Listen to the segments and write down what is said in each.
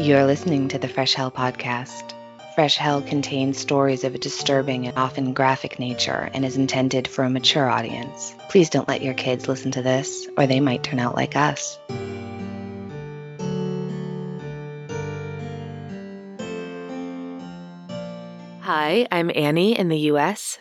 You're listening to the Fresh Hell podcast. Fresh Hell contains stories of a disturbing and often graphic nature and is intended for a mature audience. Please don't let your kids listen to this, or they might turn out like us. Hi, I'm Annie in the US.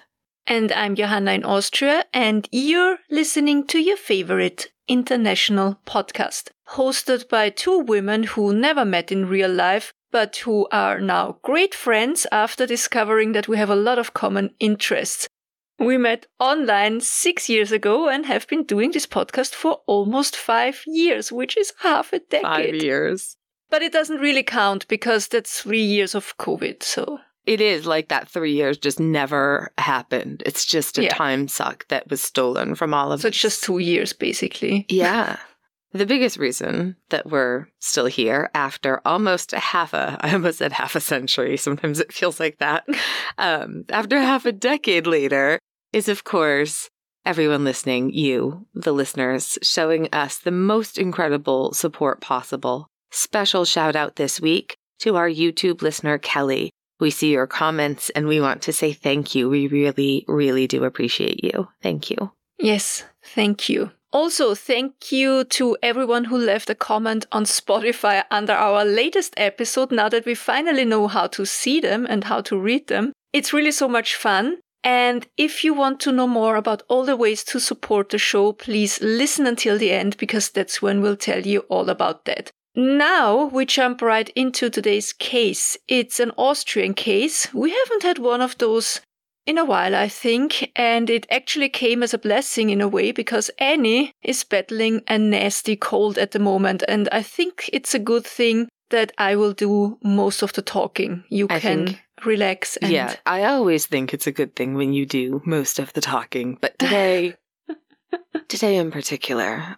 And I'm Johanna in Austria, and you're listening to your favorite international podcast, hosted by two women who never met in real life, but who are now great friends after discovering that we have a lot of common interests. We met online six years ago and have been doing this podcast for almost five years, which is half a decade. Five years. But it doesn't really count because that's three years of COVID, so It is like that three years just never happened. It's just a Yeah. time suck that was stolen from all of so us. it's just two years basically. Yeah. The biggest reason that we're still here after almost a half a, I almost said half a century, sometimes it feels like that, um, after half a decade later, is of course everyone listening, you, the listeners, showing us the most incredible support possible. Special shout out this week to our YouTube listener, Kelly. We see your comments and we want to say thank you. We really, really do appreciate you. Thank you. Yes, thank you. Also, thank you to everyone who left a comment on Spotify under our latest episode now that we finally know how to see them and how to read them. It's really so much fun. And if you want to know more about all the ways to support the show, please listen until the end because that's when we'll tell you all about that. Now we jump right into today's case. It's an Austrian case. We haven't had one of those in a while, I think, and it actually came as a blessing in a way because Annie is battling a nasty cold at the moment, and I think it's a good thing that I will do most of the talking. You I can think- relax and yeah, I always think it's a good thing when you do most of the talking, but today, today in particular,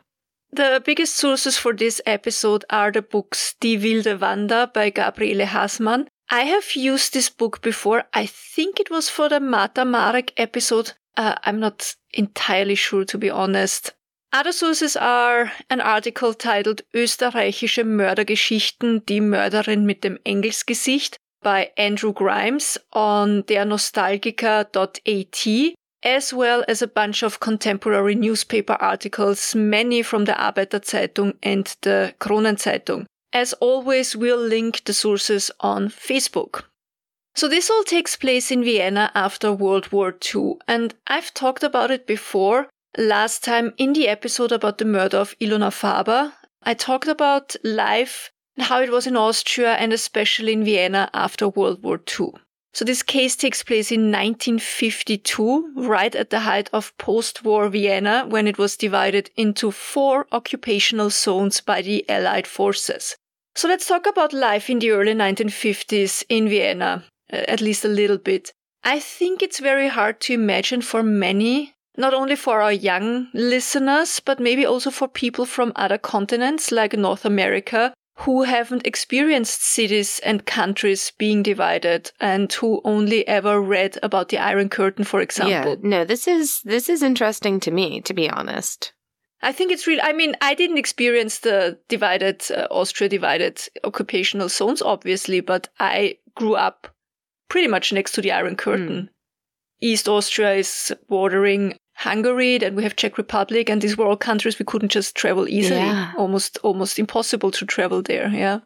The biggest sources for this episode are the books Die wilde Wander by Gabriele Hassmann. I have used this book before. I think it was for the Martha Marek episode. Uh, I'm not entirely sure, to be honest. Other sources are an article titled Österreichische Mördergeschichten, die Mörderin mit dem Engelsgesicht by Andrew Grimes on dernostalgiker.at as well as a bunch of contemporary newspaper articles, many from the Arbeiterzeitung and the Kronenzeitung. As always, we'll link the sources on Facebook. So this all takes place in Vienna after World War II, and I've talked about it before. Last time in the episode about the murder of Ilona Faber, I talked about life and how it was in Austria and especially in Vienna after World War II. So this case takes place in 1952, right at the height of post-war Vienna, when it was divided into four occupational zones by the Allied forces. So let's talk about life in the early 1950s in Vienna, at least a little bit. I think it's very hard to imagine for many, not only for our young listeners, but maybe also for people from other continents like North America, who haven't experienced cities and countries being divided and who only ever read about the Iron Curtain, for example. yeah, no, this is this is interesting to me, to be honest. I think it's really, I mean, I didn't experience the divided, uh, Austria divided occupational zones, obviously, but I grew up pretty much next to the Iron Curtain. East Austria is bordering Hungary, then we have Czech Republic, and these were all countries we couldn't just travel easily. Yeah. Almost, almost impossible to travel there, yeah.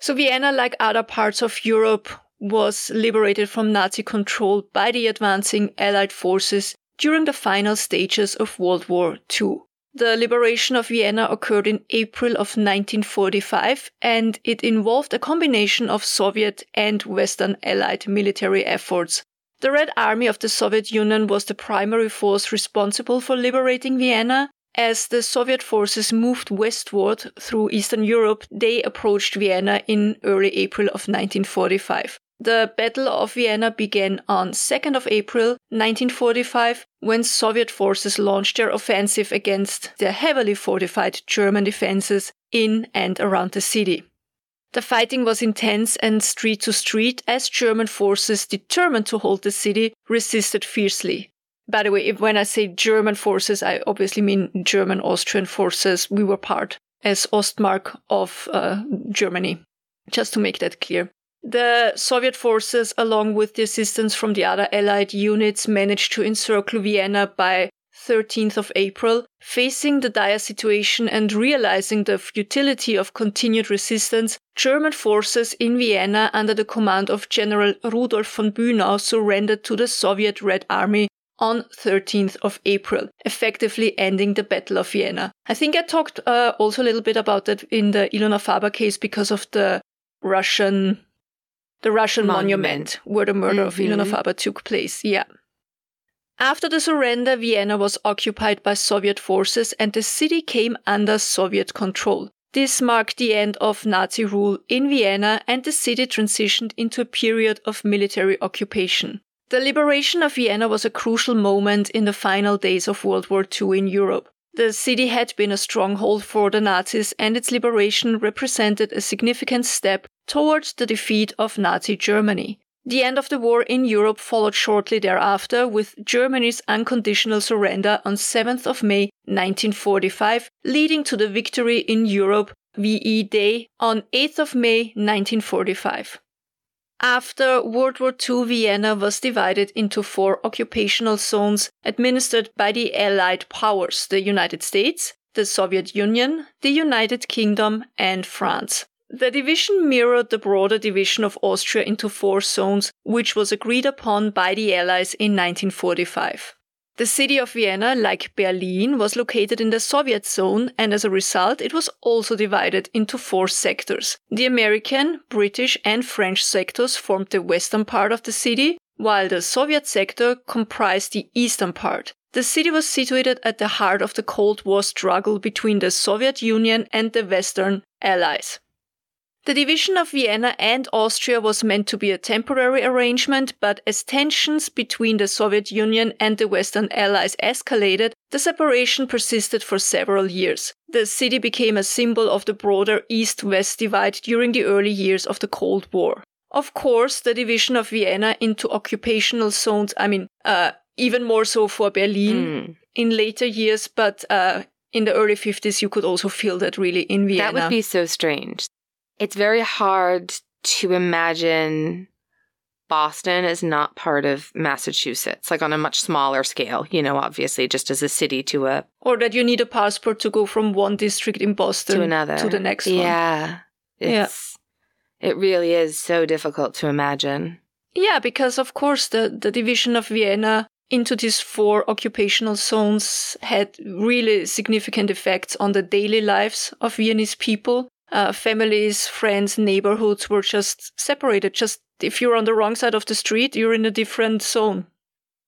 So Vienna, like other parts of Europe, was liberated from Nazi control by the advancing Allied forces during the final stages of World War II. The liberation of Vienna occurred in April of 1945 and it involved a combination of Soviet and Western Allied military efforts. The Red Army of the Soviet Union was the primary force responsible for liberating Vienna. As the Soviet forces moved westward through Eastern Europe, they approached Vienna in early April of 1945. The Battle of Vienna began on 2nd of April 1945 when Soviet forces launched their offensive against the heavily fortified German defenses in and around the city. The fighting was intense and street to street as German forces determined to hold the city resisted fiercely. By the way, if when I say German forces, I obviously mean German Austrian forces. We were part as Ostmark of uh, Germany. just to make that clear. The Soviet forces, along with the assistance from the other Allied units, managed to encircle Vienna by 13th of April, facing the dire situation and realizing the futility of continued resistance, German forces in Vienna under the command of General Rudolf von Bünau surrendered to the Soviet Red Army on 13th of April, effectively ending the Battle of Vienna. I think I talked uh, also a little bit about that in the Ilona Faber case because of the Russian the Russian monument, monument where the murder mm-hmm. of Ilona Faber took place. Yeah. After the surrender, Vienna was occupied by Soviet forces and the city came under Soviet control. This marked the end of Nazi rule in Vienna and the city transitioned into a period of military occupation. The liberation of Vienna was a crucial moment in the final days of World War II in Europe. The city had been a stronghold for the Nazis and its liberation represented a significant step towards the defeat of Nazi Germany. The end of the war in Europe followed shortly thereafter with Germany's unconditional surrender on 7th of May 1945, leading to the victory in Europe VE Day on 8th of May 1945. After World War II, Vienna was divided into four occupational zones administered by the Allied powers the United States, the Soviet Union, the United Kingdom, and France. The division mirrored the broader division of Austria into four zones, which was agreed upon by the Allies in 1945. The city of Vienna, like Berlin, was located in the Soviet zone, and as a result, it was also divided into four sectors. The American, British, and French sectors formed the western part of the city, while the Soviet sector comprised the eastern part. The city was situated at the heart of the Cold War struggle between the Soviet Union and the Western Allies. The division of Vienna and Austria was meant to be a temporary arrangement, but as tensions between the Soviet Union and the Western Allies escalated, the separation persisted for several years. The city became a symbol of the broader East West divide during the early years of the Cold War. Of course, the division of Vienna into occupational zones, I mean, uh, even more so for Berlin mm. in later years, but uh, in the early 50s, you could also feel that really in Vienna. That would be so strange it's very hard to imagine Boston is not part of Massachusetts, like on a much smaller scale, you know, obviously, just as a city to a. Or that you need a passport to go from one district in Boston to another. To the next one. Yeah. yeah. It really is so difficult to imagine. Yeah, because of course the, the division of Vienna into these four occupational zones had really significant effects on the daily lives of Viennese people uh, families, friends, neighborhoods were just separated. Just if you're on the wrong side of the street, you're in a different zone.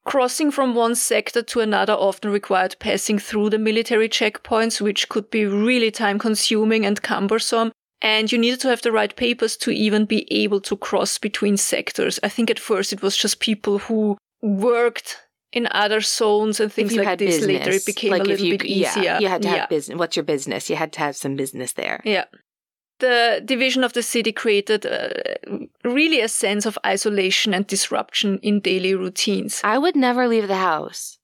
Crossing from one sector to another often required passing through the military checkpoints, which could be really time consuming and cumbersome. And you needed to have the right papers to even be able to cross between sectors. I think at first it was just people who worked in other zones and things like this. Business, Later it became like a little you, bit easier. Yeah, you had to have yeah. business. What's your business? You had to have some business there. Yeah the division of the city created uh, really a sense of isolation and disruption in daily routines. I would never leave the house.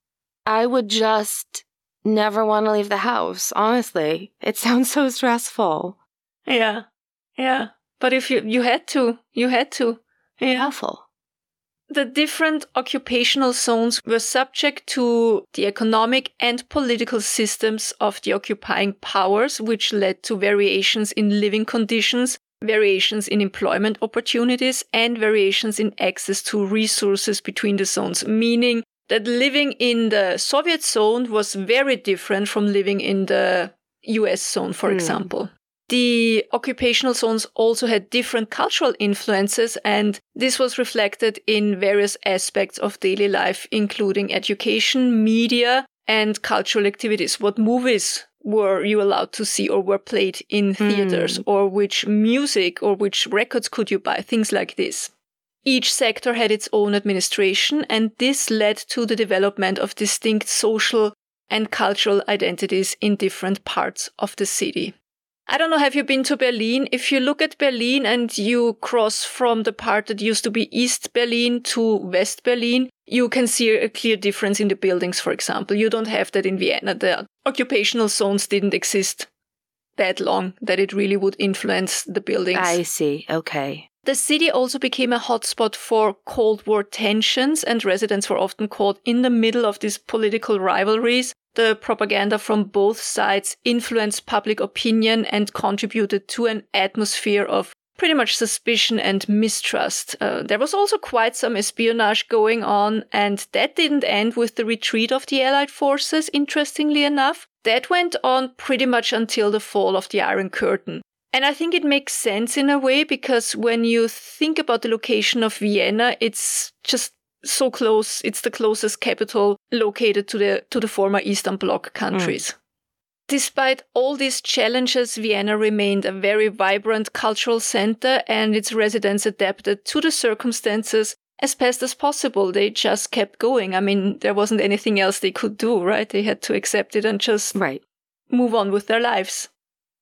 I would just never want to leave the house, honestly. It sounds so stressful. Yeah. Yeah. But if you you had to, you had to. Yeah. Awful. The different occupational zones were subject to the economic and political systems of the occupying powers, which led to variations in living conditions, variations in employment opportunities, and variations in access to resources between the zones, meaning that living in the Soviet zone was very different from living in the US zone, for mm. example. The occupational zones also had different cultural influences, and this was reflected in various aspects of daily life, including education, media, and cultural activities. What movies were you allowed to see or were played in theaters, mm. or which music or which records could you buy? Things like this. Each sector had its own administration, and this led to the development of distinct social and cultural identities in different parts of the city. I don't know, have you been to Berlin? If you look at Berlin and you cross from the part that used to be East Berlin to West Berlin, you can see a clear difference in the buildings, for example. You don't have that in Vienna. The occupational zones didn't exist. that long that it really would influence the buildings. I see. Okay. The city also became a hotspot for Cold War tensions, and residents were often caught in the middle of these political rivalries. The propaganda from both sides influenced public opinion and contributed to an atmosphere of pretty much suspicion and mistrust. Uh, there was also quite some espionage going on, and that didn't end with the retreat of the Allied forces, interestingly enough. That went on pretty much until the fall of the Iron Curtain. And I think it makes sense in a way because when you think about the location of Vienna, it's just so close. It's the closest capital located to the to the former Eastern Bloc countries. Mm. Despite all these challenges, Vienna remained a very vibrant cultural center and its residents adapted to the circumstances as best as possible. They just kept going. I mean, there wasn't anything else they could do, right? They had to accept it and just right. move on with their lives.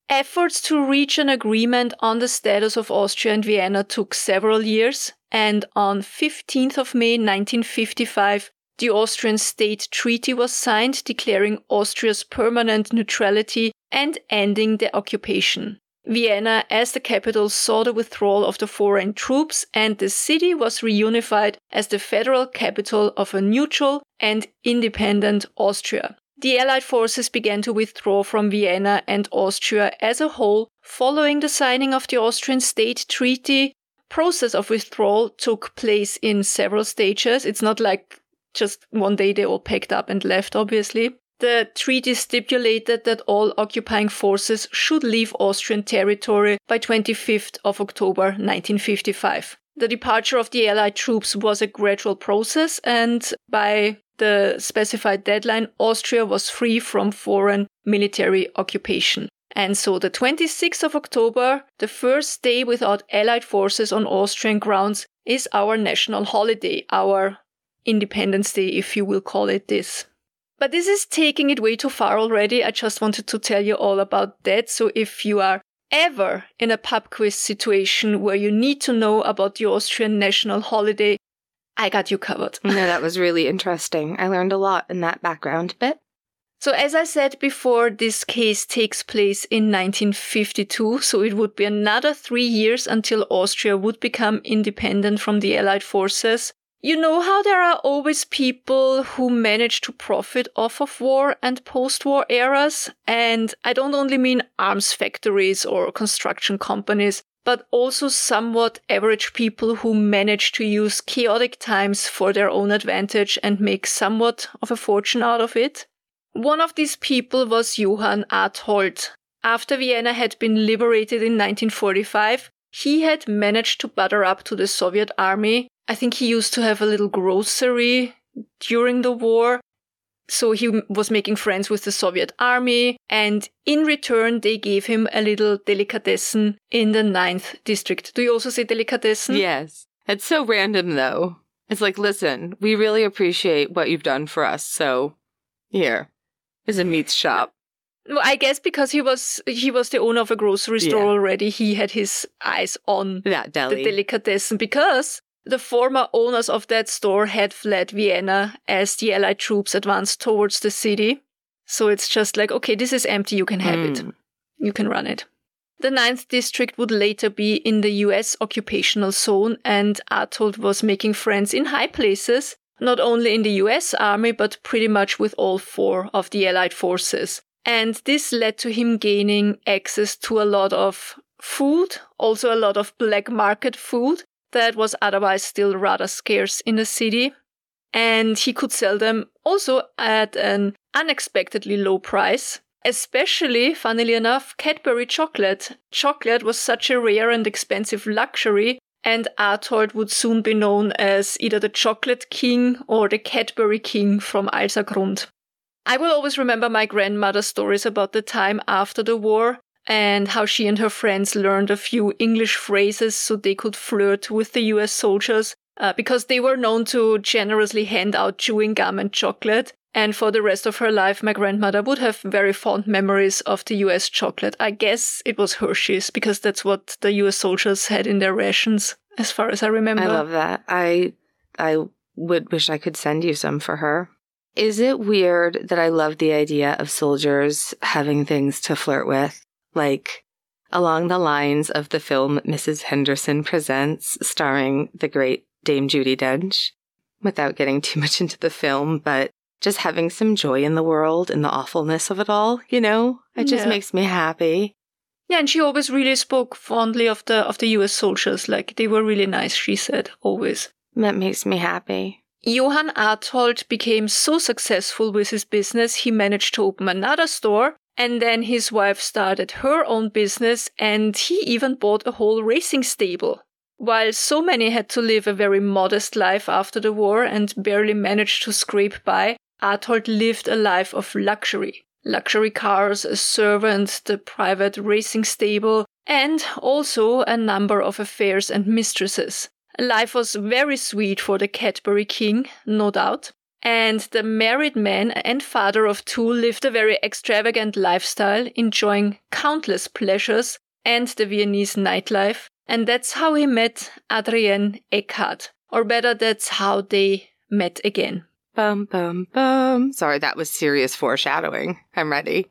Efforts to reach an agreement on the status of Austria and Vienna took several years, and on 15th of May 1955, the Austrian State Treaty was signed declaring Austria's permanent neutrality and ending the occupation. Vienna, as the capital, saw the withdrawal of the foreign troops, and the city was reunified as the federal capital of a neutral and independent Austria. The Allied forces began to withdraw from Vienna and Austria as a whole following the signing of the Austrian State Treaty. Process of withdrawal took place in several stages. It's not like just one day they all packed up and left, obviously. The treaty stipulated that all occupying forces should leave Austrian territory by 25th of October 1955. The departure of the Allied troops was a gradual process, and by the specified deadline, Austria was free from foreign military occupation. And so the 26th of October, the first day without Allied forces on Austrian grounds, is our national holiday, our Independence Day, if you will call it this. But this is taking it way too far already. I just wanted to tell you all about that. So if you are ever in a pub quiz situation where you need to know about the Austrian national holiday, I got you covered. no, that was really interesting. I learned a lot in that background bit. So, as I said before, this case takes place in 1952, so it would be another three years until Austria would become independent from the Allied forces. You know how there are always people who manage to profit off of war and post war eras? And I don't only mean arms factories or construction companies, but also somewhat average people who manage to use chaotic times for their own advantage and make somewhat of a fortune out of it. One of these people was Johann Arthold. After Vienna had been liberated in 1945, he had managed to butter up to the Soviet army I think he used to have a little grocery during the war. So he was making friends with the Soviet army, and in return, they gave him a little delicatessen in the ninth district. Do you also say delicatessen? Yes. It's so random, though. It's like, listen, we really appreciate what you've done for us, so here is a meat shop. Well, I guess because he was he was the owner of a grocery store yeah. already, he had his eyes on that deli. the delicatessen because the former owners of that store had fled Vienna as the Allied troops advanced towards the city. So it's just like, okay, this is empty, you can have mm. it. Hmm. You can run it. The 9th district would later be in the US occupational zone, and Arthold was making friends in high places, not only in the US army, but pretty much with all four of the Allied forces. And this led to him gaining access to a lot of food, also a lot of black market food, that was otherwise still rather scarce in the city. And he could sell them also at an unexpectedly low price. Especially, funnily enough, Cadbury chocolate. Chocolate was such a rare and expensive luxury, and Arthold would soon be known as either the Chocolate King or the Cadbury King from Alsergrund. I will always remember my grandmother's stories about the time after the war and how she and her friends learned a few English phrases so they could flirt with the US soldiers uh, because they were known to generously hand out chewing gum and chocolate. And for the rest of her life, my grandmother would have very fond memories of the US chocolate. I guess it was Hershey's because that's what the US soldiers had in their rations, as far as I remember. I love that. I I would wish I could send you some for her. Is it weird that I love the idea of soldiers having things to flirt with? Like along the lines of the film Mrs. Henderson Presents, starring the great Dame Judi Dench, without getting too much into the film, but just having some joy in the world and the awfulness of it all, you know? It just Yeah. makes me happy. Yeah, and she always really spoke fondly of the of the US soldiers. Like they were really nice, she said, always. That makes me happy. Johann Arthold became so successful with his business, he managed to open another store, and then his wife started her own business, and he even bought a whole racing stable. While so many had to live a very modest life after the war and barely managed to scrape by, Arthold lived a life of luxury. Luxury cars, a servant, the private racing stable, and also a number of affairs and mistresses. Life was very sweet for the Cadbury King, no doubt. And the married man and father of two lived a very extravagant lifestyle, enjoying countless pleasures and the Viennese nightlife. And that's how he met Adrienne Eckhardt. Or better, that's how they met again. Bum, bum, bum. Sorry, that was serious foreshadowing. I'm ready.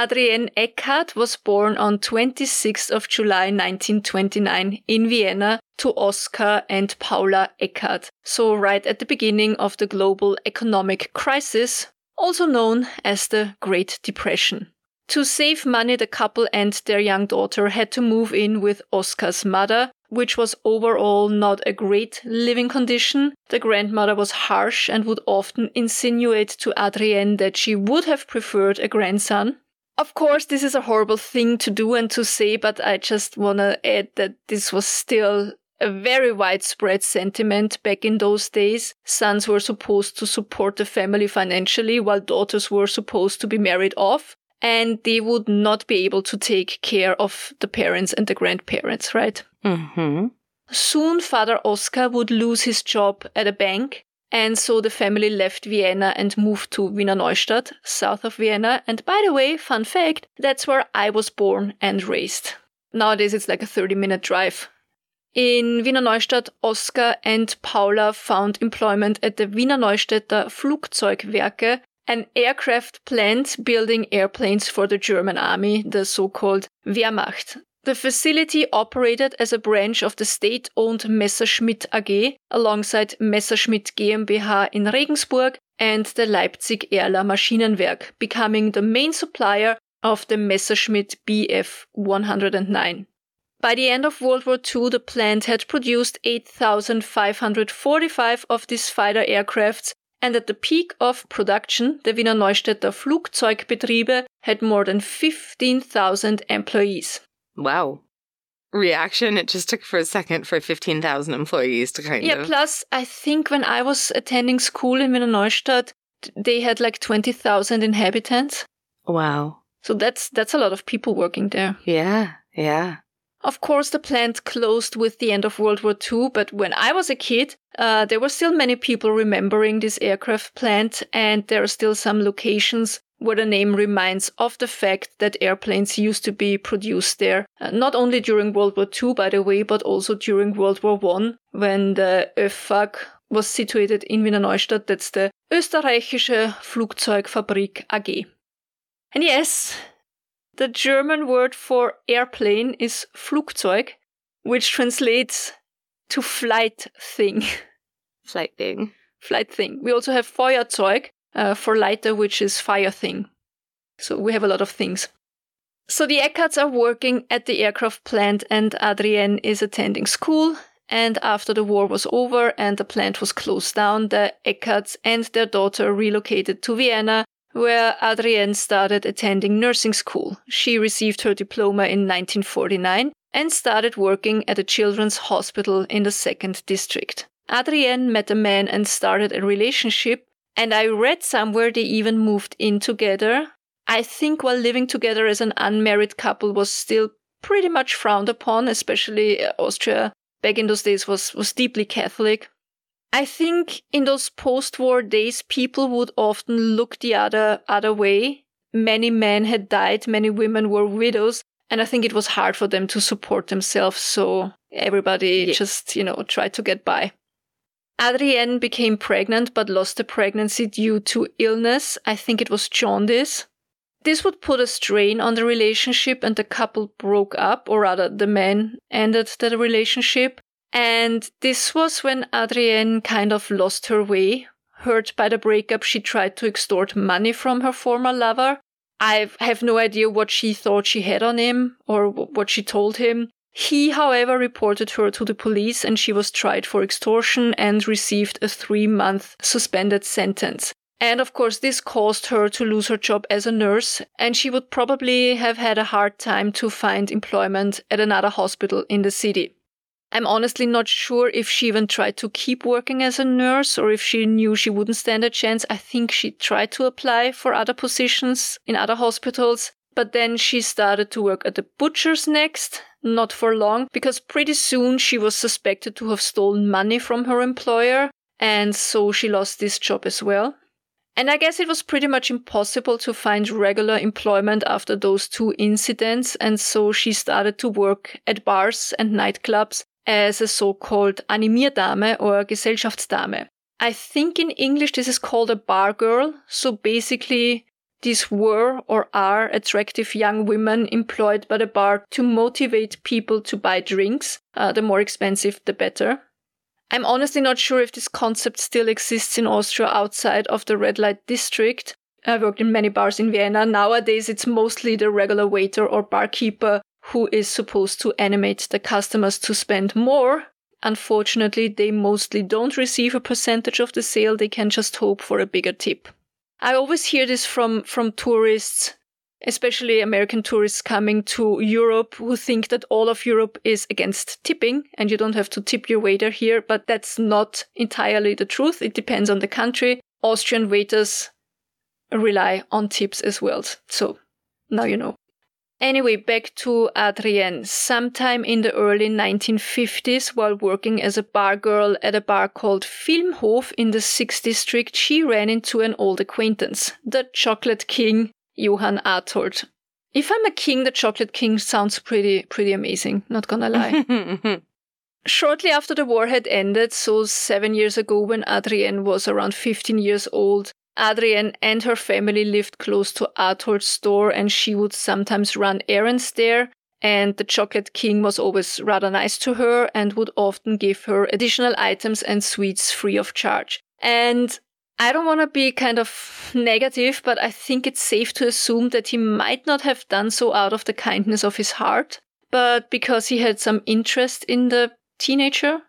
Adrienne Eckhardt was born on 26th of July 1929 in Vienna to Oskar and Paula Eckhardt. So right at the beginning of the global economic crisis, also known as the Great Depression. To save money, the couple and their young daughter had to move in with Oskar's mother, which was overall not a great living condition. The grandmother was harsh and would often insinuate to Adrienne that she would have preferred a grandson. Of course, this is a horrible thing to do and to say, but I just want to add that this was still a very widespread sentiment back in those days. Sons were supposed to support the family financially, while daughters were supposed to be married off, and they would not be able to take care of the parents and the grandparents, right? Mm-hmm. Soon, Father Oskar would lose his job at a bank, and so the family left Vienna and moved to Wiener Neustadt, south of Vienna. And by the way, fun fact, that's where I was born and raised. Nowadays, it's like a 30 minute drive. In Wiener Neustadt, Oskar and Paula found employment at the Wiener Neustädter Flugzeugwerke, an aircraft plant building airplanes for the German army, the so-called Wehrmacht. The facility operated as a branch of the state-owned Messerschmitt AG alongside Messerschmitt GmbH in Regensburg and the Leipzig Erla Maschinenwerk, becoming the main supplier of the Messerschmitt Bf 109. By the end of World War II, the plant had produced 8,545 of these fighter aircrafts, and at the peak of production, the Wiener Neustädter Flugzeugbetriebe had more than 15,000 employees. Wow. Reaction, it just took for a second for 15,000 employees to kind Yeah, of. Yeah, plus I think when I was attending school in Wiener Neustadt, they had like 20,000 inhabitants. wow. So that's that's a lot of people working there. Yeah, yeah. Of course, the plant closed with the end of World War II, but when I was a kid, uh, there were still many people remembering this aircraft plant, and there are still some locations where the name reminds of the fact that airplanes used to be produced there, uh, not only during World War II, by the way, but also during World War I, when the ÖFAG was situated in Wiener Neustadt. That's the Österreichische Flugzeugfabrik AG. And yes, the German word for airplane is Flugzeug, which translates to flight thing. Flight thing. flight thing. We also have Feuerzeug uh, for lighter, which is fire thing. So we have a lot of things. So the Eckhardts are working at the aircraft plant, and Adrienne is attending school. And after the war was over and the plant was closed down, the Eckhardts and their daughter relocated to Vienna, where Adrienne started attending nursing school. She received her diploma in 1949 and started working at a children's hospital in the second district. Adrienne met a man and started a relationship, and I read somewhere they even moved in together. I think while living together as an unmarried couple was still pretty much frowned upon, especially uh, Austria back in those days was, was deeply Catholic. I think in those post-war days, people would often look the other other way. Many men had died, many women were widows, and I think it was hard for them to support themselves. So everybody Yeah. just, you know, tried to get by. Adrienne became pregnant but lost the pregnancy due to illness. I think it was jaundice. This would put a strain on the relationship and the couple broke up, or rather, the man ended the relationship. And this was when Adrienne kind of lost her way. Hurt by the breakup, she tried to extort money from her former lover. I have no idea what she thought she had on him or what she told him. He, however, reported her to the police and she was tried for extortion and received a three month suspended sentence. And of course, this caused her to lose her job as a nurse, and she would probably have had a hard time to find employment at another hospital in the city. I'm honestly not sure if she even tried to keep working as a nurse or if she knew she wouldn't stand a chance. I think she tried to apply for other positions in other hospitals, but then she started to work at the butcher's next, not for long, because pretty soon she was suspected to have stolen money from her employer, and so she lost this job as well. And I guess it was pretty much impossible to find regular employment after those two incidents, and so she started to work at bars and nightclubs as a so-called Animierdame or Gesellschaftsdame. I think in English this is called a bar girl. So basically, these were or are attractive young women employed by the bar to motivate people to buy drinks. Uh, the more expensive, the better. I'm honestly not sure if this concept still exists in Austria outside of the red light district. I worked in many bars in Vienna. Nowadays, it's mostly the regular waiter or barkeeper who is supposed to animate the customers to spend more. Unfortunately, they mostly don't receive a percentage of the sale. They can just hope for a bigger tip. I always hear this from, from tourists, especially American tourists coming to Europe who think that all of Europe is against tipping and you don't have to tip your waiter here. But that's not entirely the truth. It depends on the country. Austrian waiters rely on tips as well. So now you know. Anyway, back to Adrienne. Sometime in the early 1950s, while working as a bar girl at a bar called Filmhof in the 6th district, she ran into an old acquaintance, the chocolate king, Johann Arthold. If I'm a king, the chocolate king sounds pretty, pretty amazing, not gonna lie. Shortly after the war had ended, so seven years ago when Adrienne was around 15 years old, Adrienne and her family lived close to Arthold's store and she would sometimes run errands there. And the Chocolate King was always rather nice to her and would often give her additional items and sweets free of charge. And I don't want to be kind of negative, but I think it's safe to assume that he might not have done so out of the kindness of his heart, but because he had some interest in the teenager.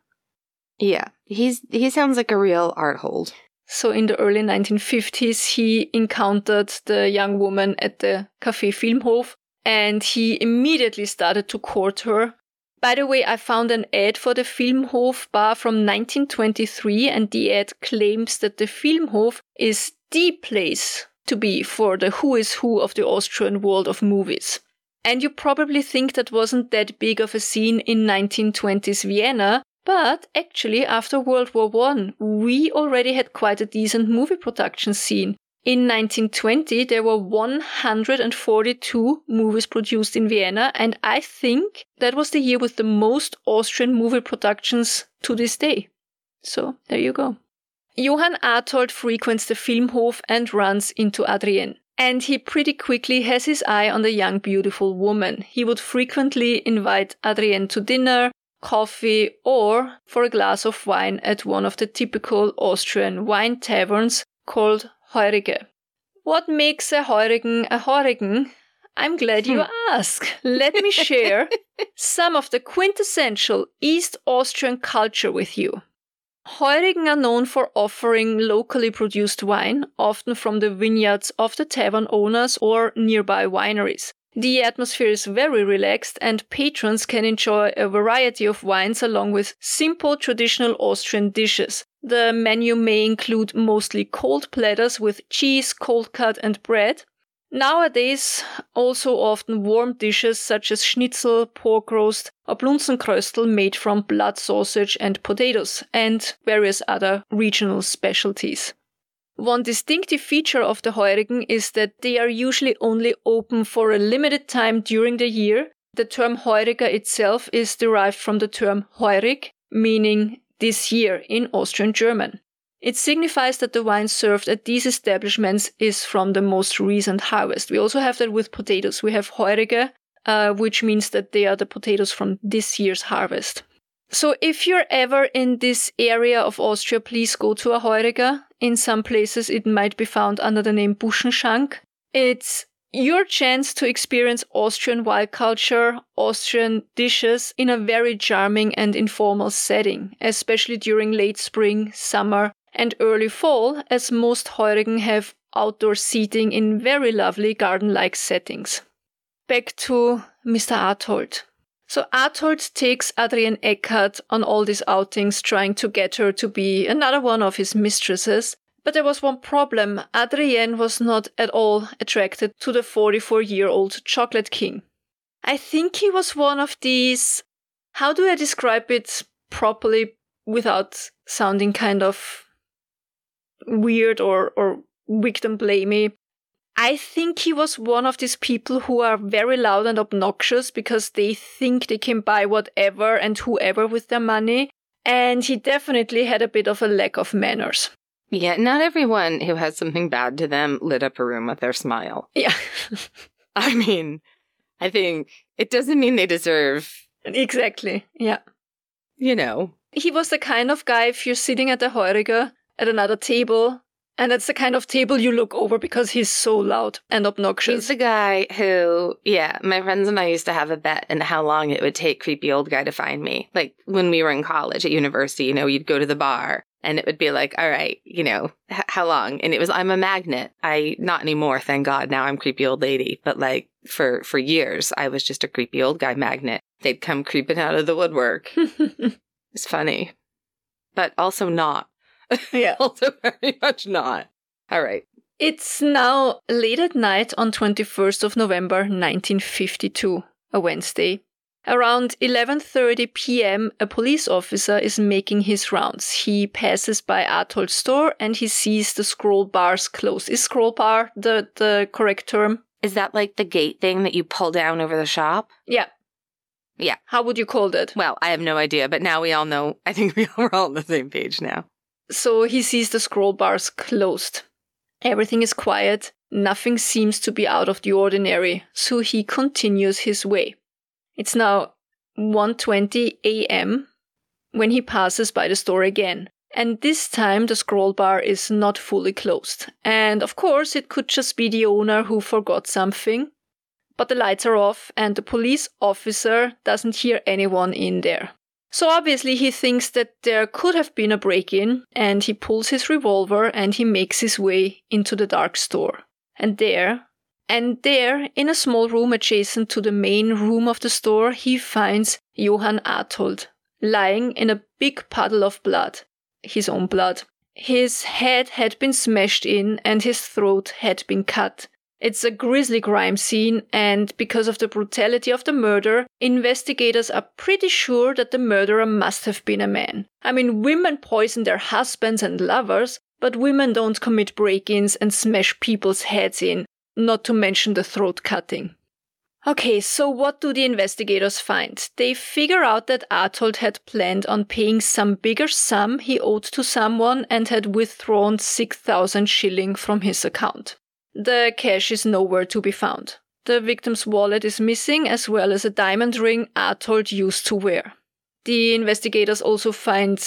Yeah, he's he sounds like a real Arthold. So in the early 1950s, he encountered the young woman at the Café Filmhof and he immediately started to court her. By the way, I found an ad for the Filmhof bar from 1923 and the ad claims that the Filmhof is the place to be for the who is who of the Austrian world of movies. And you probably think that wasn't that big of a scene in 1920s Vienna, but actually, after World War I, we already had quite a decent movie production scene. In 1920, there were 142 movies produced in Vienna, and I think that was the year with the most Austrian movie productions to this day. So, there you go. Johann Arthold frequents the Filmhof and runs into Adrienne. And he pretty quickly has his eye on the young, beautiful woman. He would frequently invite Adrienne to dinner, coffee, or for a glass of wine at one of the typical Austrian wine taverns called Heurige. What makes a Heurigen a Heurigen? I'm glad you hmm. ask. Let me share some of the quintessential East Austrian culture with you. Heurigen are known for offering locally produced wine, often from the vineyards of the tavern owners or nearby wineries. The atmosphere is very relaxed and patrons can enjoy a variety of wines along with simple traditional Austrian dishes. The menu may include mostly cold platters with cheese, cold cut and bread. Nowadays, also often warm dishes such as schnitzel, pork roast, or blunzengröstl made from blood sausage and potatoes, and various other regional specialties. One distinctive feature of the Heurigen is that they are usually only open for a limited time during the year. The term Heuriger itself is derived from the term Heurig, meaning this year in Austrian German. It signifies that the wine served at these establishments is from the most recent harvest. We also have that with potatoes. We have Heurige, uh, which means that they are the potatoes from this year's harvest. So if you're ever in this area of Austria, please go to a Heurige. In some places, it might be found under the name Buschenschank. It's your chance to experience Austrian wild culture, Austrian dishes in a very charming and informal setting, especially during late spring, summer, and early fall, as most Heurigen have outdoor seating in very lovely garden like settings. Back to Mr. Arthold. So Arthold takes Adrienne Eckhardt on all these outings, trying to get her to be another one of his mistresses. But there was one problem. Adrienne was not at all attracted to the 44 year old chocolate king. I think he was one of these, how do I describe it properly without sounding kind of weird or, or victim blamey? I think he was one of these people who are very loud and obnoxious because they think they can buy whatever and whoever with their money. And he definitely had a bit of a lack of manners. Yeah, not everyone who has something bad to them lit up a room with their smile. Yeah. I mean, I think it doesn't mean they deserve. Exactly. Yeah. You know. He was the kind of guy, if you're sitting at the Heurige at another table and it's the kind of table you look over because he's so loud and obnoxious. He's the guy who, yeah, my friends and I used to have a bet in how long it would take creepy old guy to find me. Like when we were in college at university, you know, you'd go to the bar and it would be like, all right, you know, h- how long? And it was, I'm a magnet. I, not anymore, thank God. Now I'm creepy old lady. But like for, for years, I was just a creepy old guy magnet. They'd come creeping out of the woodwork. it's funny, but also not. yeah. also very much not. All right. It's now late at night on 21st of November 1952, a Wednesday. Around 11:30 p.m., a police officer is making his rounds. He passes by Arthold's store and he sees the scroll bars closed. Is scroll bar the, the correct term? Is that like the gate thing that you pull down over the shop? Yeah. Yeah. How would you call that? Well, I have no idea, but now we all know. I think we are all on the same page now. So he sees the scroll bars closed. Everything is quiet, nothing seems to be out of the ordinary, so he continues his way. It's now 1:20 a.m. when he passes by the store again. And this time the scroll bar is not fully closed. And of course, it could just be the owner who forgot something. But the lights are off and the police officer doesn't hear anyone in there. So obviously he thinks that there could have been a break in, and he pulls his revolver and he makes his way into the dark store. And there, and there, in a small room adjacent to the main room of the store, he finds Johann Arthold, lying in a big puddle of blood, his own blood. His head had been smashed in and his throat had been cut. It's a grisly crime scene, and because of the brutality of the murder, investigators are pretty sure that the murderer must have been a man. I mean, women poison their husbands and lovers, but women don't commit break ins and smash people's heads in, not to mention the throat cutting. Okay, so what do the investigators find? They figure out that Arthold had planned on paying some bigger sum he owed to someone and had withdrawn 6,000 shilling from his account. The cash is nowhere to be found. The victim's wallet is missing, as well as a diamond ring Arthold used to wear. The investigators also find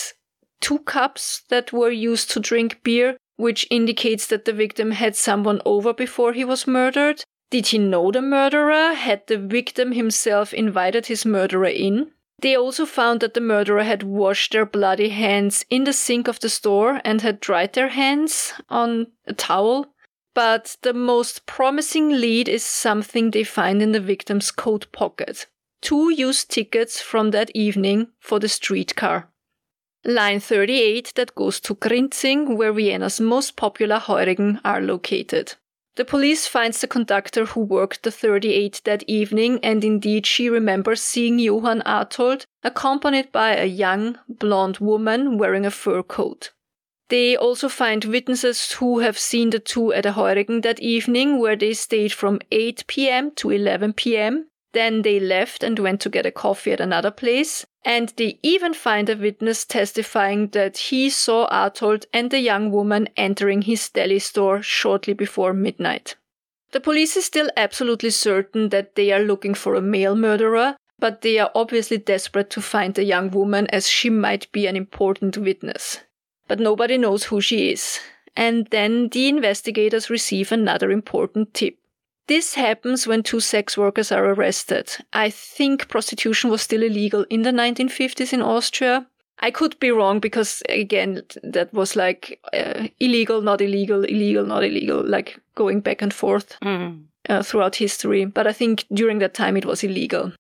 two cups that were used to drink beer, which indicates that the victim had someone over before he was murdered. Did he know the murderer? Had the victim himself invited his murderer in? They also found that the murderer had washed their bloody hands in the sink of the store and had dried their hands on a towel but the most promising lead is something they find in the victim's coat pocket. Two used tickets from that evening for the streetcar. Line 38 that goes to Grinzing, where Vienna's most popular Heurigen are located. The police finds the conductor who worked the 38 that evening, and indeed she remembers seeing Johann Arthold accompanied by a young, blonde woman wearing a fur coat. They also find witnesses who have seen the two at a Heurigen that evening, where they stayed from 8 p.m. to 11 p.m. Then they left and went to get a coffee at another place. And they even find a witness testifying that he saw Arthold and the young woman entering his deli store shortly before midnight. The police is still absolutely certain that they are looking for a male murderer, but they are obviously desperate to find the young woman as she might be an important witness. But nobody knows who she is. And then the investigators receive another important tip. This happens when two sex workers are arrested. I think prostitution was still illegal in the 1950s in Austria. I could be wrong because, again, that was like uh, illegal, not illegal, illegal, not illegal, like going back and forth mm. uh, throughout history. But I think during that time it was illegal.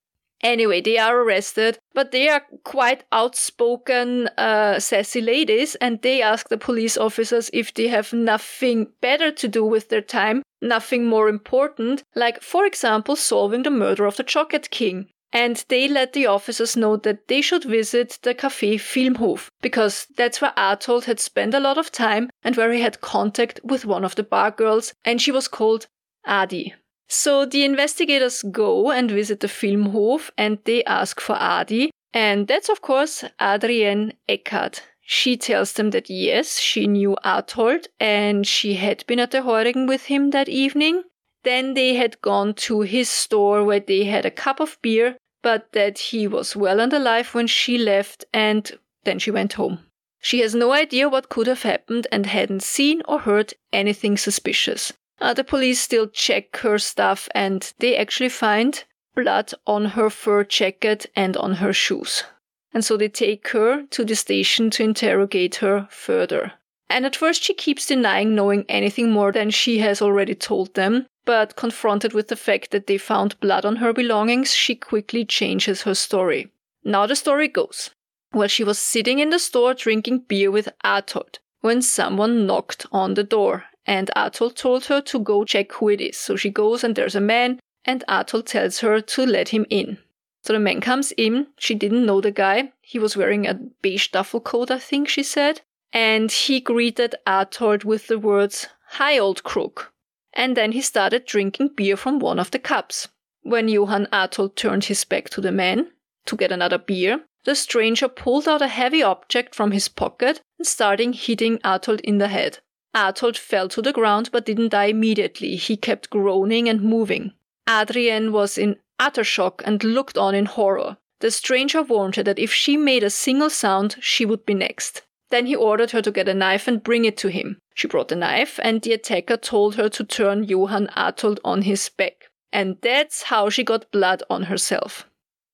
Anyway, they are arrested, but they are quite outspoken, uh, sassy ladies, and they ask the police officers if they have nothing better to do with their time, nothing more important, like, for example, solving the murder of the Chocolate King. And they let the officers know that they should visit the Café Filmhof, because that's where Arthold had spent a lot of time and where he had contact with one of the bar girls, and she was called Adi. So the investigators go and visit the Filmhof and they ask for Adi. And that's of course Adrienne Eckhardt. She tells them that yes, she knew Arthold and she had been at the Heurigen with him that evening. Then they had gone to his store where they had a cup of beer, but that he was well and alive when she left and then she went home. She has no idea what could have happened and hadn't seen or heard anything suspicious. Uh, the police still check her stuff and they actually find blood on her fur jacket and on her shoes. And so they take her to the station to interrogate her further. And at first she keeps denying knowing anything more than she has already told them, but confronted with the fact that they found blood on her belongings, she quickly changes her story. Now the story goes. Well, she was sitting in the store drinking beer with Arthold when someone knocked on the door and Arthold told her to go check who it is. So she goes and there's a man, and Arthold tells her to let him in. So the man comes in. She didn't know the guy. He was wearing a beige duffel coat, I think she said. And he greeted Arthold with the words, Hi, old crook. And then he started drinking beer from one of the cups. When Johann Arthold turned his back to the man to get another beer, the stranger pulled out a heavy object from his pocket and started hitting Artold in the head. Arthold fell to the ground but didn't die immediately. He kept groaning and moving. Adrienne was in utter shock and looked on in horror. The stranger warned her that if she made a single sound, she would be next. Then he ordered her to get a knife and bring it to him. She brought the knife, and the attacker told her to turn Johann Arthold on his back. And that's how she got blood on herself.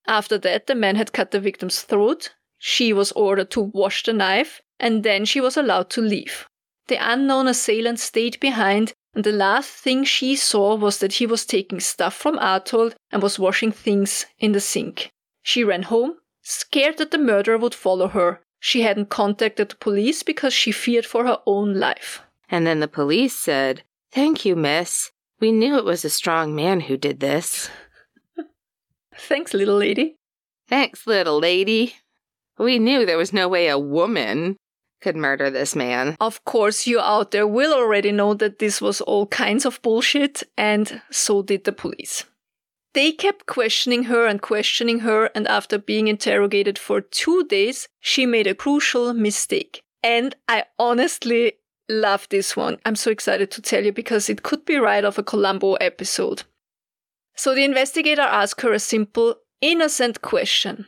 After that, the man had cut the victim's throat. She was ordered to wash the knife, and then she was allowed to leave. The unknown assailant stayed behind, and the last thing she saw was that he was taking stuff from Arthold and was washing things in the sink. She ran home, scared that the murderer would follow her. She hadn't contacted the police because she feared for her own life. And then the police said, Thank you, miss. We knew it was a strong man who did this. Thanks, little lady. Thanks, little lady. We knew there was no way a woman could murder this man. Of course, you out there will already know that this was all kinds of bullshit, and so did the police. They kept questioning her and questioning her, and after being interrogated for two days, she made a crucial mistake. And I honestly love this one. I'm so excited to tell you because it could be right off a Columbo episode. So the investigator asked her a simple, innocent question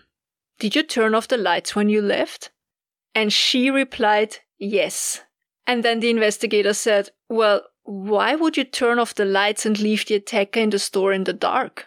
Did you turn off the lights when you left? And she replied, yes. And then the investigator said, well, why would you turn off the lights and leave the attacker in the store in the dark?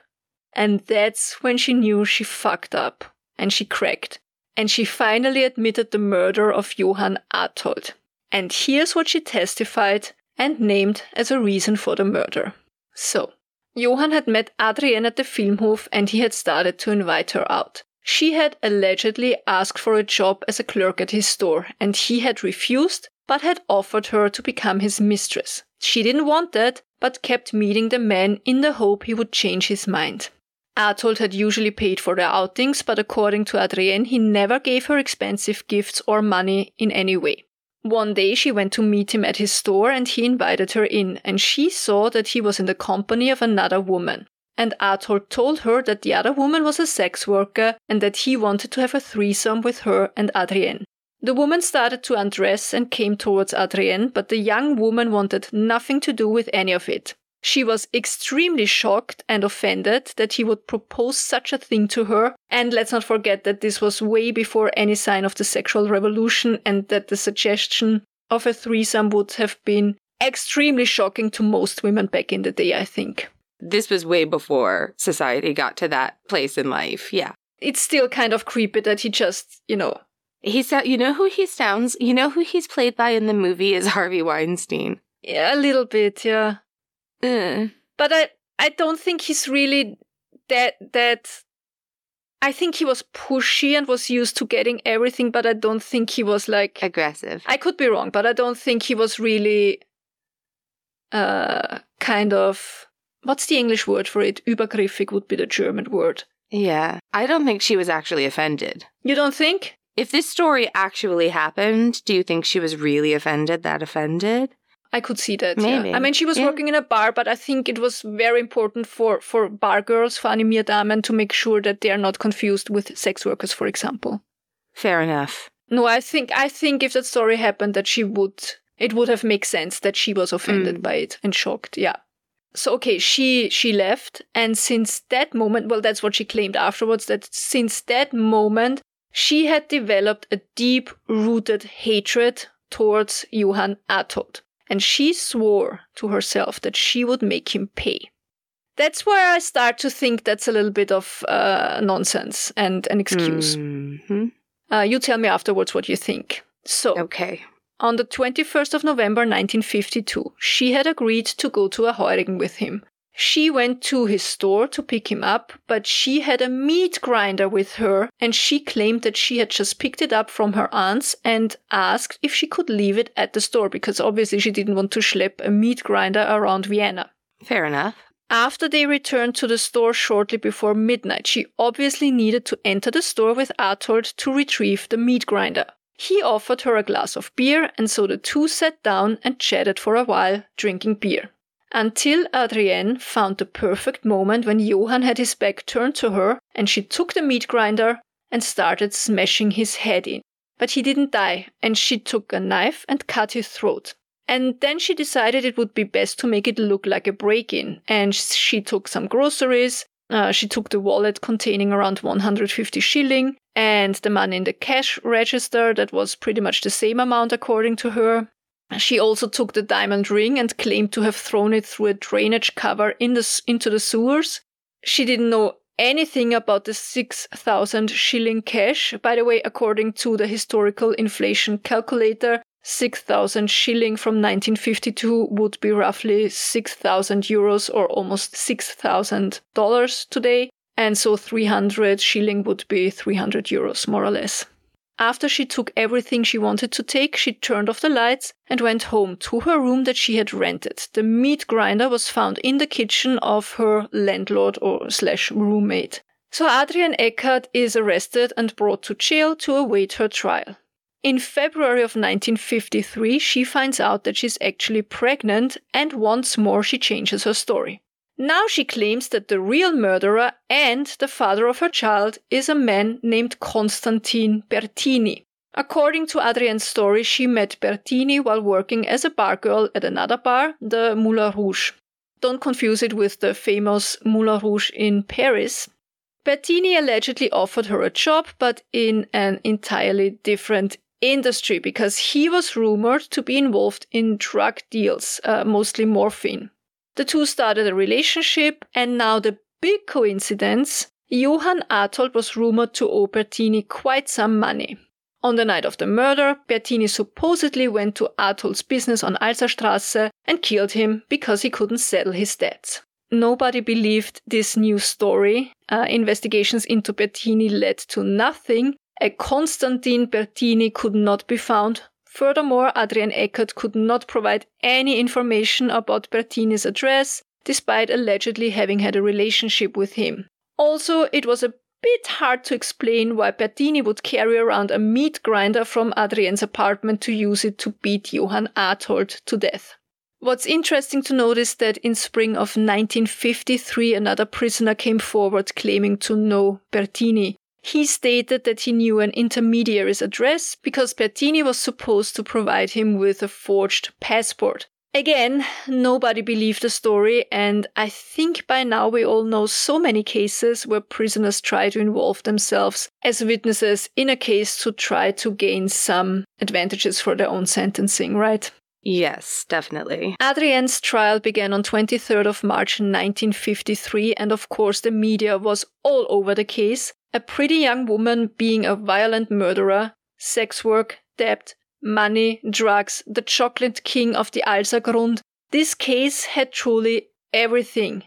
And that's when she knew she fucked up and she cracked. And she finally admitted the murder of Johann Arthold. And here's what she testified and named as a reason for the murder. So, Johann had met Adrienne at the Filmhof and he had started to invite her out. She had allegedly asked for a job as a clerk at his store, and he had refused, but had offered her to become his mistress. She didn't want that, but kept meeting the man in the hope he would change his mind. Arthold had usually paid for their outings, but according to Adrienne, he never gave her expensive gifts or money in any way. One day she went to meet him at his store and he invited her in, and she saw that he was in the company of another woman. And Arthold told her that the other woman was a sex worker and that he wanted to have a threesome with her and Adrienne. The woman started to undress and came towards Adrienne, but the young woman wanted nothing to do with any of it. She was extremely shocked and offended that he would propose such a thing to her. And let's not forget that this was way before any sign of the sexual revolution and that the suggestion of a threesome would have been extremely shocking to most women back in the day, I think. This was way before society got to that place in life. Yeah. It's still kind of creepy that he just, you know. He said, you know who he sounds, you know who he's played by in the movie is Harvey Weinstein. Yeah, a little bit, yeah. Mm. But I, I don't think he's really that, that. I think he was pushy and was used to getting everything, but I don't think he was like. Aggressive. I could be wrong, but I don't think he was really uh, kind of what's the English word for it? Übergriffig would be the German word. Yeah. I don't think she was actually offended. You don't think? If this story actually happened, do you think she was really offended that offended? I could see that. Maybe. Yeah. I mean, she was Yeah. working in a bar, but I think it was very important for, for bar girls, for Animierdamen, to make sure that they are not confused with sex workers, for example. Fair enough. No, I think I think if that story happened, that she would it would have made sense that she was offended Mm. by it and shocked. Yeah. So okay, she she left, and since that moment, well, that's what she claimed afterwards. That since that moment, she had developed a deep rooted hatred towards Johann Arthold, and she swore to herself that she would make him pay. That's where I start to think that's a little bit of uh, nonsense and an excuse. Mhm. Uh, you tell me afterwards what you think. So, Okay. On the 21st of November 1952, she had agreed to go to a Heurigen with him. She went to his store to pick him up, but she had a meat grinder with her, and she claimed that she had just picked it up from her aunt's and asked if she could leave it at the store because obviously she didn't want to schlep a meat grinder around Vienna. Fair enough. After they returned to the store shortly before midnight, she obviously needed to enter the store with Arthold to retrieve the meat grinder. He offered her a glass of beer, and so the two sat down and chatted for a while, drinking beer. Until Adrienne found the perfect moment when Johann had his back turned to her, and she took the meat grinder and started smashing his head in. But he didn't die, and she took a knife and cut his throat. And then she decided it would be best to make it look like a break in. And she took some groceries. Uh, she took the wallet containing around 150 shilling and the money in the cash register that was pretty much the same amount according to her. She also took the diamond ring and claimed to have thrown it through a drainage cover in the, into the sewers. She didn't know anything about the 6,000 shilling cash. By the way, according to the historical inflation calculator, 6,000 shilling from 1952 would be roughly 6,000 euros or almost $6,000 today. And so 300 shilling would be 300 euros, more or less. After she took everything she wanted to take, she turned off the lights and went home to her room that she had rented. The meat grinder was found in the kitchen of her landlord or slash roommate. So Adrienne Eckhardt is arrested and brought to jail to await her trial. In February of 1953, she finds out that she's actually pregnant, and once more she changes her story. Now she claims that the real murderer and the father of her child is a man named Constantine Bertini. According to Adrienne's story, she met Bertini while working as a bar girl at another bar, the Moulin Rouge. Don't confuse it with the famous Moulin Rouge in Paris. Bertini allegedly offered her a job, but in an entirely different industry because he was rumored to be involved in drug deals, uh, mostly morphine. The two started a relationship, and now the big coincidence Johann Arthold was rumored to owe Bertini quite some money. On the night of the murder, Bertini supposedly went to Arthold's business on Alserstrasse and killed him because he couldn't settle his debts. Nobody believed this new story. Uh, investigations into Bertini led to nothing. A Constantine Bertini could not be found. Furthermore, Adrienne Eckhardt could not provide any information about Bertini's address, despite allegedly having had a relationship with him. Also, it was a bit hard to explain why Bertini would carry around a meat grinder from Adrienne's apartment to use it to beat Johann Arthold to death. What's interesting to note is that in spring of 1953, another prisoner came forward claiming to know Bertini. He stated that he knew an intermediary's address because Bertini was supposed to provide him with a forged passport. Again, nobody believed the story, and I think by now we all know so many cases where prisoners try to involve themselves as witnesses in a case to try to gain some advantages for their own sentencing, right? Yes, definitely. Adrienne's trial began on 23rd of March 1953 and of course the media was all over the case. A pretty young woman being a violent murderer, sex work, debt, money, drugs, the chocolate king of the Alsergrund. This case had truly everything.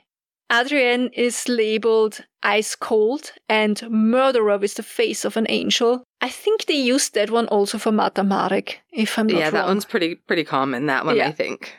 Adrienne is labeled ice cold and murderer with the face of an angel. I think they used that one also for Martha Marek, if I'm not yeah, wrong. that one's pretty pretty common. That one, Yeah. I think.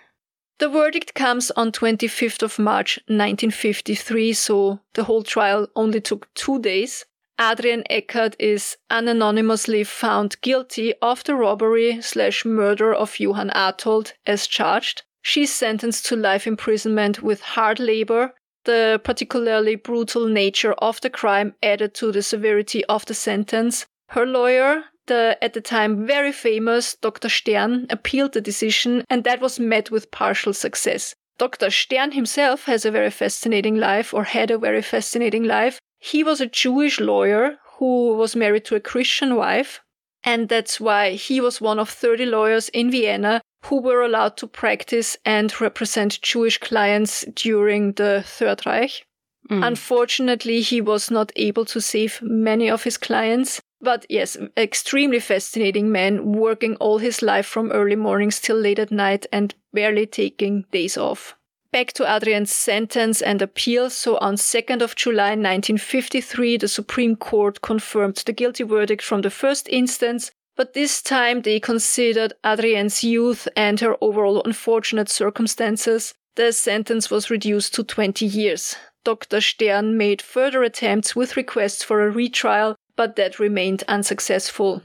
The verdict comes on 25th of March 1953, so the whole trial only took two days. Adrienne Eckhardt is unanimously found guilty of the robbery slash murder of Johann Arthold as charged. She's sentenced to life imprisonment with hard labor. The particularly brutal nature of the crime added to the severity of the sentence. Her lawyer, the at the time very famous Dr. Stern, appealed the decision, and that was met with partial success. Dr. Stern himself has a very fascinating life, or had a very fascinating life. He was a Jewish lawyer who was married to a Christian wife, and that's why he was one of 30 lawyers in Vienna who were allowed to practice and represent Jewish clients during the Third Reich. Mm. Unfortunately, he was not able to save many of his clients. But yes, extremely fascinating man, working all his life from early mornings till late at night and barely taking days off. Back to Adrienne's sentence and appeal. So on 2nd of July 1953, the Supreme Court confirmed the guilty verdict from the first instance, but this time they considered Adrienne's youth and her overall unfortunate circumstances. The sentence was reduced to 20 years. Dr. Stern made further attempts with requests for a retrial, but that remained unsuccessful.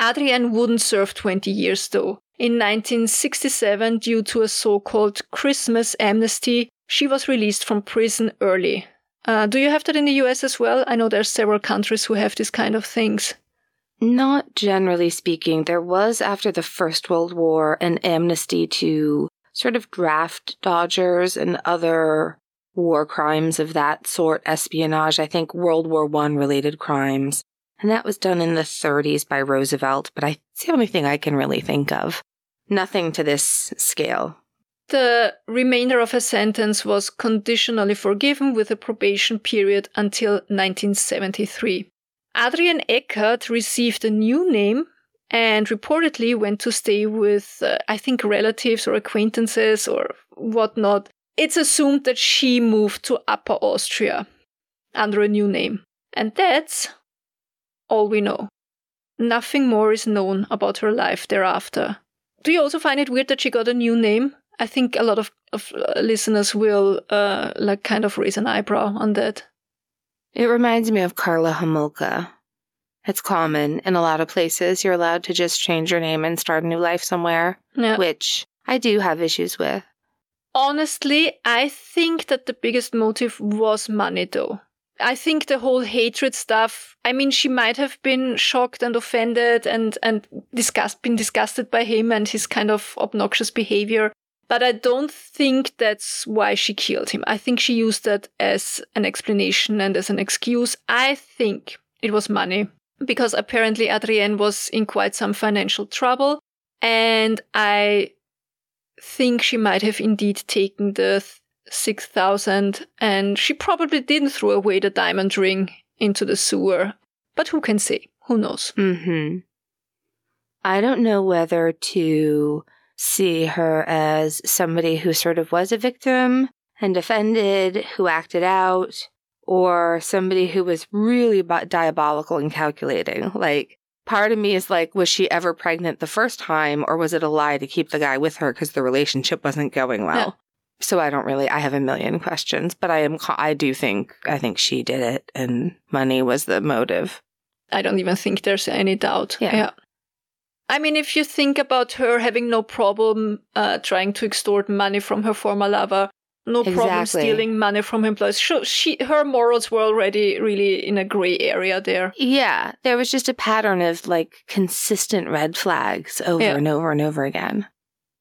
Adrienne wouldn't serve 20 years though. In 1967, due to a so-called Christmas amnesty, she was released from prison early. Uh, do you have that in the US as well? I know there are several countries who have these kind of things. Not generally speaking. There was, after the First World War, an amnesty to sort of draft dodgers and other war crimes of that sort, espionage, I think World War One related crimes. And that was done in the 30s by Roosevelt, but I, it's the only thing I can really think of. Nothing to this scale. The remainder of her sentence was conditionally forgiven with a probation period until 1973. Adrienne Eckhardt received a new name and reportedly went to stay with, uh, I think, relatives or acquaintances or whatnot. It's assumed that she moved to Upper Austria under a new name. And that's all we know. Nothing more is known about her life thereafter. Do you also find it weird that she got a new name? I think a lot of, of uh, listeners will uh, like kind of raise an eyebrow on that. It reminds me of Karla Homolka. It's common in a lot of places. You're allowed to just change your name and start a new life somewhere, Yeah. which I do have issues with. Honestly, I think that the biggest motive was money, though. I think the whole hatred stuff. I mean, she might have been shocked and offended and and disgust, been disgusted by him and his kind of obnoxious behavior. But I don't think that's why she killed him. I think she used that as an explanation and as an excuse. I think it was money because apparently Adrienne was in quite some financial trouble, and I think she might have indeed taken the th- 6,000 and she probably didn't throw away the diamond ring into the sewer. But who can say? Who knows? hmm I don't know whether to see her as somebody who sort of was a victim and offended, who acted out, or somebody who was really diabolical and calculating. Like, part of me is like, was she ever pregnant the first time, or was it a lie to keep the guy with her because the relationship wasn't going well? Yeah. So I don't really. I have a million questions, but I am. I do think. I think she did it, and money was the motive. I don't even think there's any doubt. Yeah. I mean, if you think about her having no problem uh, trying to extort money from her former lover, no problem stealing money from employees. She, she, her morals were already really in a gray area there. Yeah, there was just a pattern of like consistent red flags over Yeah. and over and over again.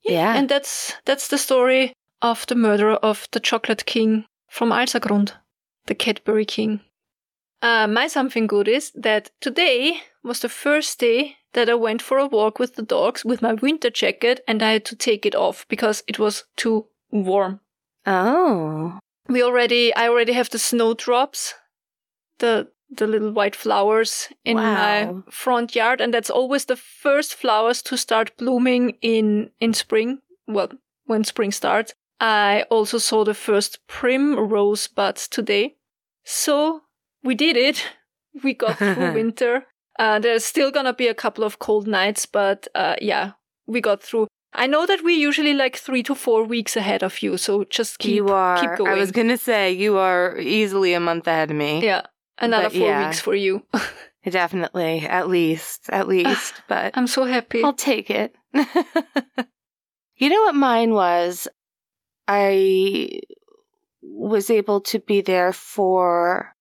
Yeah. And that's that's the story of the murder of the Chocolate King from Alsergrund, the Cadbury King. Uh, my something good is that today was the first day that I went for a walk with the dogs with my winter jacket, and I had to take it off because it was too warm. Oh. We already, I already have the snowdrops, the the little white flowers in my front yard, and that's always the first flowers to start blooming in in spring. Well, when spring starts. I also saw the first primrose buds today. So we did it. We got through winter. Uh, there's still gonna be a couple of cold nights, but uh, yeah, we got through. I know that we're usually like three to four weeks ahead of you, so just keep you are. keep going. I was going to say, you are easily a month ahead of me. yeah, another But four yeah. weeks for you. Definitely. At least. At least. But I'm so happy. I'll take it. you know what mine was? I was able to be there for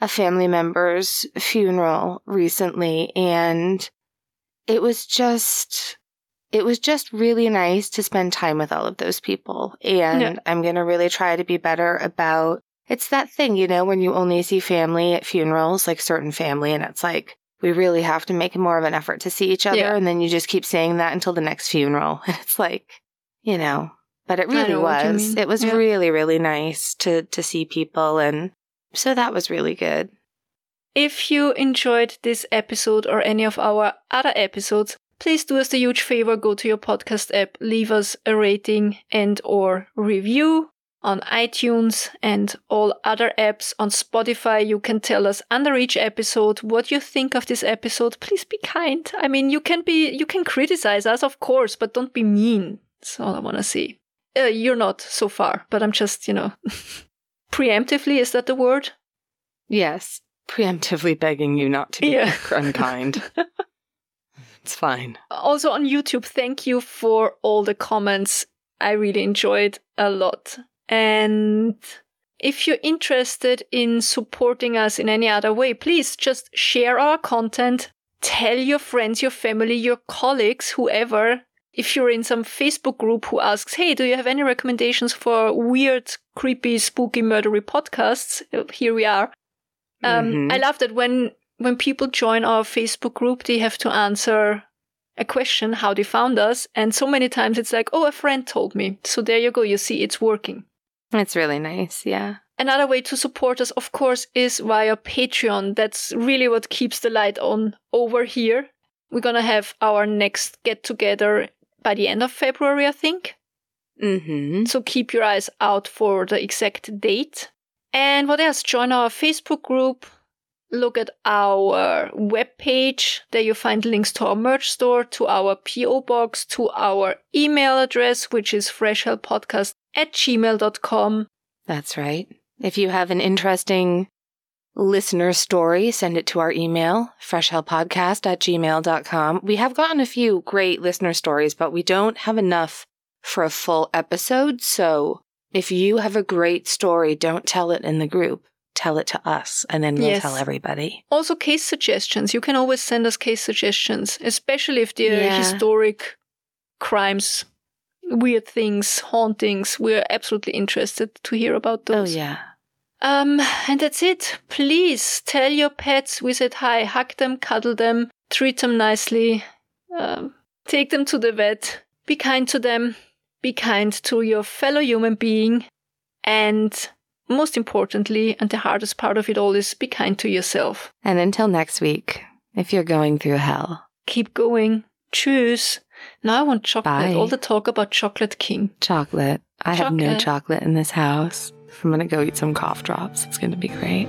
a family member's funeral recently and it was just it was just really nice to spend time with all of those people and Yeah. I'm going to really try to be better about it's that thing, you know, when you only see family at funerals, like certain family and it's like we really have to make more of an effort to see each other Yeah. and then you just keep saying that until the next funeral and it's like, you know, but it really know what you was. It was Yeah. really really nice to to see people and so that was really good. If you enjoyed this episode or any of our other episodes, please do us a huge favor, go to your podcast app, leave us a rating and or review on iTunes and all other apps on Spotify. You can tell us under each episode what you think of this episode. Please be kind. I mean, you can be you can criticize us, of course, but don't be mean. That's all I want to say. Uh, you're not so far, but I'm just, you know, preemptively, is that the word? Yes, preemptively begging you not to be Yeah. unkind. it's fine. Also on YouTube, thank you for all the comments. I really enjoyed a lot. And if you're interested in supporting us in any other way, please just share our content. Tell your friends, your family, your colleagues, whoever. If you're in some Facebook group who asks, hey, do you have any recommendations for weird, creepy, spooky, murdery podcasts? Uh, Here we are. Um, Mhm. I love that when when people join our Facebook group, they have to answer a question how they found us, and so many times it's like, "Oh, a friend told me." So there you go. You see, it's working. It's really nice. Yeah. Another way to support us, of course, is via Patreon. That's really what keeps the light on over here. We're gonna have our next get together by the end of February, I think. Mm-hmm. So keep your eyes out for the exact date. And what else? Join our Facebook group. Look at our webpage. There you find links to our merch store, to our PO box, to our email address, which is freshhellpodcast at gmail.com. That's right. If you have an interesting listener story, send it to our email, freshhellpodcast at gmail.com. We have gotten a few great listener stories, but we don't have enough for a full episode. So if you have a great story, don't tell it in the group. Tell it to us, and then we'll Yes. tell everybody. Also, case suggestions. You can always send us case suggestions, especially if they're Yeah. historic crimes, weird things, hauntings. We're absolutely interested to hear about those. Oh, those. yeah. Um, and that's it. Please tell your pets we said hi, hug them, cuddle them, treat them nicely, um, take them to the vet, be kind to them, be kind to your fellow human being, and most importantly, and the hardest part of it all is be kind to yourself. And until next week, if you're going through hell, Keep going. Choose. Now I want chocolate. Bye. All the talk about Chocolate King. chocolate. I have no Chocolate. chocolate in this house. I'm going to go eat some cough drops. It's going to be great.